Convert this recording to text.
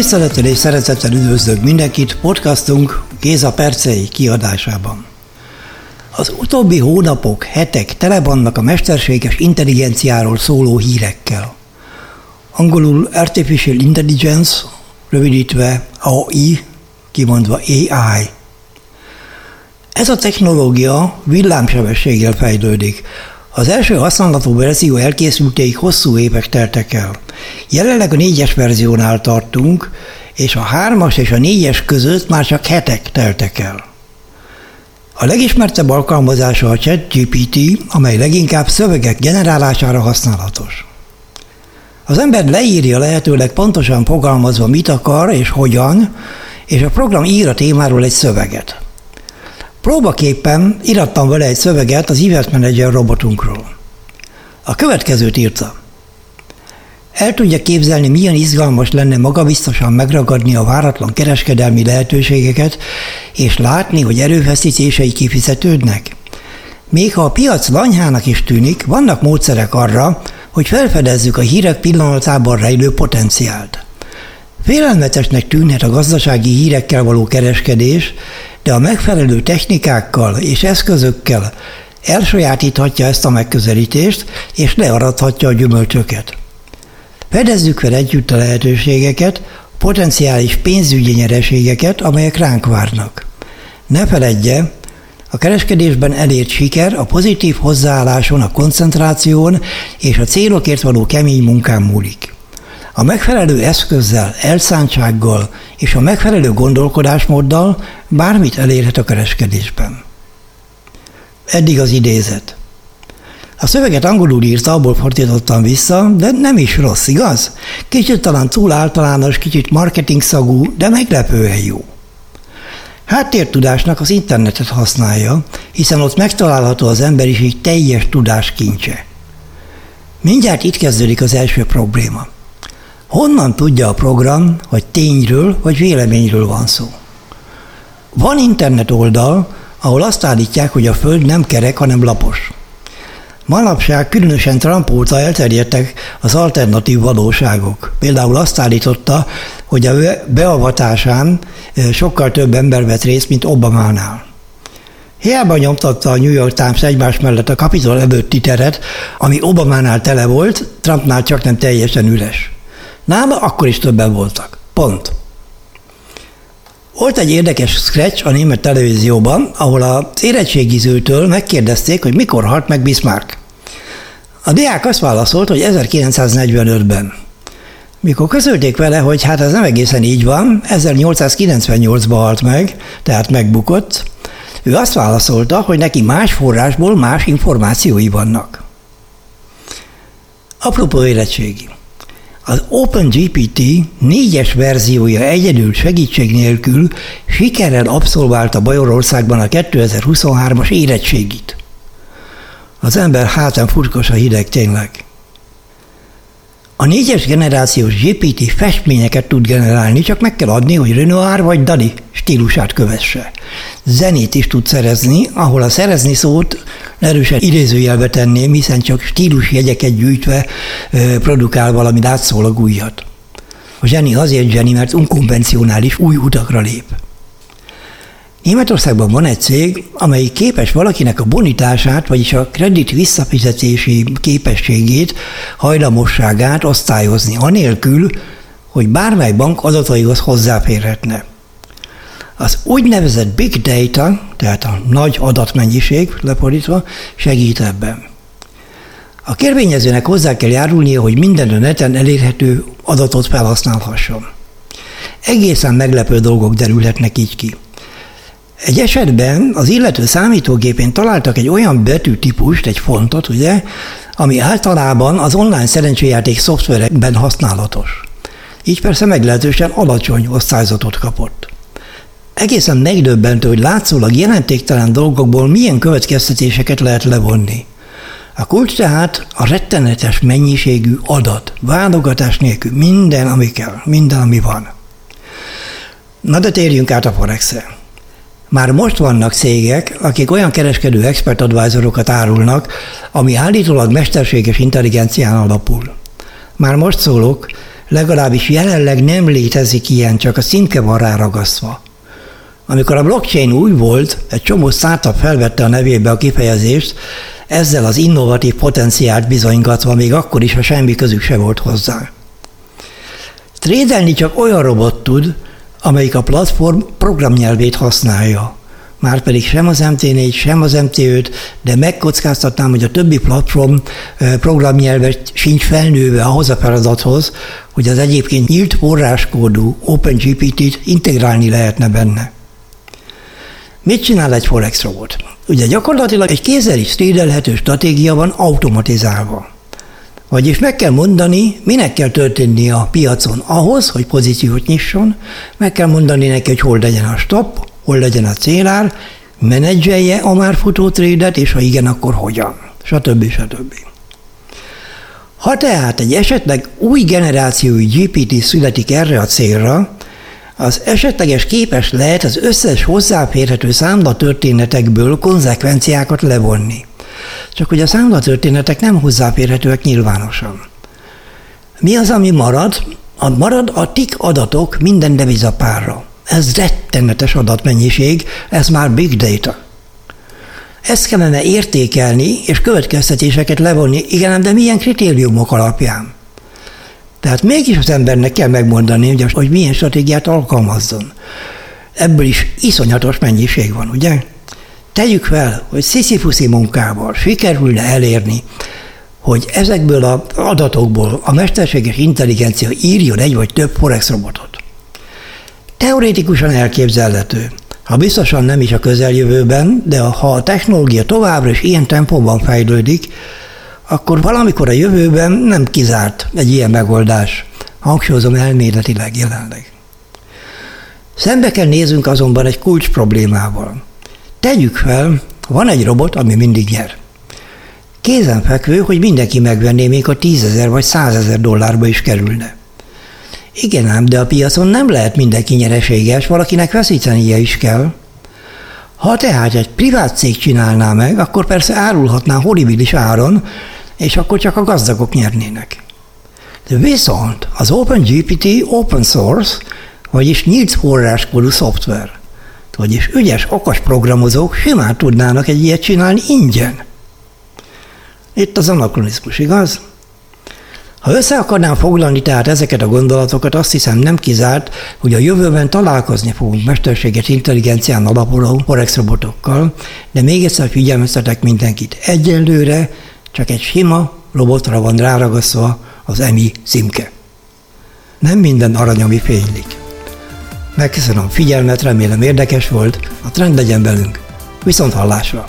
Tisztelettel és szeretettel üdvözlök mindenkit podcastunk Géza Percei kiadásában. Az utóbbi hónapok, hetek tele vannak a mesterséges intelligenciáról szóló hírekkel. Angolul Artificial Intelligence, rövidítve AI, kimondva AI. Ez a technológia villámsebességgel fejlődik, az első használható verzió elkészültéig hosszú évek teltek el. Jelenleg a négyes verziónál tartunk, és a hármas és a négyes között már csak hetek teltek el. A legismertebb alkalmazása a ChatGPT, amely leginkább szövegek generálására használatos. Az ember leírja lehetőleg pontosan fogalmazva, mit akar és hogyan, és a program ír a témáról egy szöveget. Próbaképpen irattam vele egy szöveget az Event Manager robotunkról. A következőt írta. El tudja képzelni, milyen izgalmas lenne magabiztosan megragadni a váratlan kereskedelmi lehetőségeket, és látni, hogy erőfeszítései kifizetődnek? Még ha a piac lanyhának is tűnik, vannak módszerek arra, hogy felfedezzük a hírek pillanatában rejlő potenciált. Félelmetesnek tűnhet a gazdasági hírekkel való kereskedés, de a megfelelő technikákkal és eszközökkel elsajátíthatja ezt a megközelítést, és learadhatja a gyümölcsöket. Fedezzük fel együtt a lehetőségeket, potenciális pénzügyi nyereségeket, amelyek ránk várnak. Ne feledje, a kereskedésben elért siker a pozitív hozzáálláson, a koncentráción és a célokért való kemény munkán múlik. A megfelelő eszközzel, elszántsággal és a megfelelő gondolkodásmóddal bármit elérhet a kereskedésben. Eddig az idézet. A szöveget angolul írta, abból fordítottam vissza, de nem is rossz, igaz? Kicsit talán túl általános, kicsit marketing szagú, de meglepően jó. Háttértudásnak az internetet használja, hiszen ott megtalálható az emberiség teljes tudás kincse. Mindjárt itt kezdődik az első probléma. Honnan tudja a program, hogy tényről vagy véleményről van szó? Van internet oldal, ahol azt állítják, hogy a Föld nem kerek, hanem lapos. Manapság különösen Trump óta elterjedtek az alternatív valóságok. Például azt állította, hogy a beavatásán sokkal több ember vett részt, mint Obamánál. Hiába nyomtatta a New York Times egymás mellett a kapitol előtti teret, ami Obamánál tele volt, Trumpnál csak nem teljesen üres. Nála akkor is többen voltak. Pont. Volt egy érdekes scratch a német televízióban, ahol a érettségizőtől megkérdezték, hogy mikor halt meg Bismarck. A diák azt válaszolt, hogy 1945-ben. Mikor közölték vele, hogy hát ez nem egészen így van, 1898-ban halt meg, tehát megbukott, ő azt válaszolta, hogy neki más forrásból más információi vannak. Apropó érettségi. Az OpenGPT négyes verziója egyedül segítség nélkül sikerrel abszolválta Bajorországban a 2023-as érettségit. Az ember hátán furkos a hideg tényleg. A négyes generációs GPT festményeket tud generálni, csak meg kell adni, hogy Renoir vagy Dali stílusát kövesse. Zenét is tud szerezni, ahol a szerezni szót erősen idézőjelbe tenném, hiszen csak stílusjegyeket gyűjtve produkál valami látszólag újat. A zseni azért zseni, mert unkonvencionális új utakra lép. Németországban van egy cég, amely képes valakinek a bonitását, vagyis a kredit visszafizetési képességét, hajlamosságát osztályozni, anélkül, hogy bármely bank adataihoz hozzáférhetne. Az úgynevezett big data, tehát a nagy adatmennyiség lefordítva, segít ebben. A kérvényezőnek hozzá kell járulnia, hogy minden a neten elérhető adatot felhasználhasson. Egészen meglepő dolgok derülhetnek így ki. Egy esetben az illető számítógépén találtak egy olyan betűtípust, egy fontot, ugye, ami általában az online szerencséjáték szoftverekben használatos. Így persze meglehetősen alacsony osztályzatot kapott. Egészen megdöbbentő, hogy látszólag jelentéktelen dolgokból milyen következtetéseket lehet levonni. A kulcs tehát a rettenetes mennyiségű adat, válogatás nélkül, minden, ami kell, minden, ami van. Na de térjünk át a Forex-re. Már most vannak cégek, akik olyan kereskedő expert advisorokat árulnak, ami állítólag mesterséges intelligencián alapul. Már most szólok, Legalábbis jelenleg nem létezik ilyen, csak a szimke van ráragasztva. Amikor a blockchain új volt, egy csomó startup felvette a nevébe a kifejezést, ezzel az innovatív potenciált bizonygatva még akkor is, ha semmi közük se volt hozzá. Trédelni csak olyan robot tud, amelyik a platform programnyelvét használja. Márpedig sem az MT4, sem az MT5, de megkockáztatnám, hogy a többi platform programnyelve sincs felnőve ahhoz a feladathoz, hogy az egyébként nyílt forráskódú OpenGPT-t integrálni lehetne benne. Mit csinál egy Forex robot? Ugye gyakorlatilag egy kézzel is trédelhető stratégia van automatizálva. Vagyis meg kell mondani, minek kell történni a piacon ahhoz, hogy pozíciót nyisson, meg kell mondani neki, hogy hol legyen a stop, hol legyen a célár, menedzselje a már futó trédet, és ha igen, akkor hogyan, stb. stb. Ha tehát egy esetleg új generációi GPT születik erre a célra, az esetleges képes lehet az összes hozzáférhető számlatörténetekből konzekvenciákat levonni. Csak hogy a számlatörténetek nem hozzáférhetőek nyilvánosan. Mi az, ami marad? A marad a tik adatok minden devizapárra. Ez rettenetes adatmennyiség, ez már big data. Ezt kellene értékelni és következtetéseket levonni, igen, de milyen kritériumok alapján? Tehát mégis az embernek kell megmondani, hogy, hogy milyen stratégiát alkalmazzon. Ebből is iszonyatos mennyiség van, ugye? Tegyük fel, hogy sziszifuszi munkával sikerülne elérni, hogy ezekből az adatokból a mesterséges intelligencia írjon egy vagy több forex robotot. Teoretikusan elképzelhető, ha biztosan nem is a közeljövőben, de ha a technológia továbbra is ilyen tempóban fejlődik, akkor valamikor a jövőben nem kizárt egy ilyen megoldás. Hangsúlyozom elméletileg jelenleg. Szembe kell néznünk azonban egy kulcs problémával. Tegyük fel, van egy robot, ami mindig nyer. Kézenfekvő, hogy mindenki megvenné, még a tízezer vagy százezer dollárba is kerülne. Igen ám, de a piacon nem lehet mindenki nyereséges, valakinek veszítenie is kell. Ha tehát egy privát cég csinálná meg, akkor persze árulhatná horribilis áron, és akkor csak a gazdagok nyernének. De viszont az OpenGPT open source, vagyis nyílt forráskódú szoftver, vagyis ügyes, okos programozók simán tudnának egy ilyet csinálni ingyen. Itt az anakronizmus, igaz? Ha össze akarnám foglalni tehát ezeket a gondolatokat, azt hiszem nem kizárt, hogy a jövőben találkozni fogunk mesterséges intelligencián alapuló forex robotokkal, de még egyszer figyelmeztetek mindenkit. Egyelőre csak egy sima robotra van ráragasztva az EMI címke. Nem minden arany, ami fénylik. Megköszönöm figyelmet, remélem érdekes volt, a trend legyen velünk. Viszont hallásra!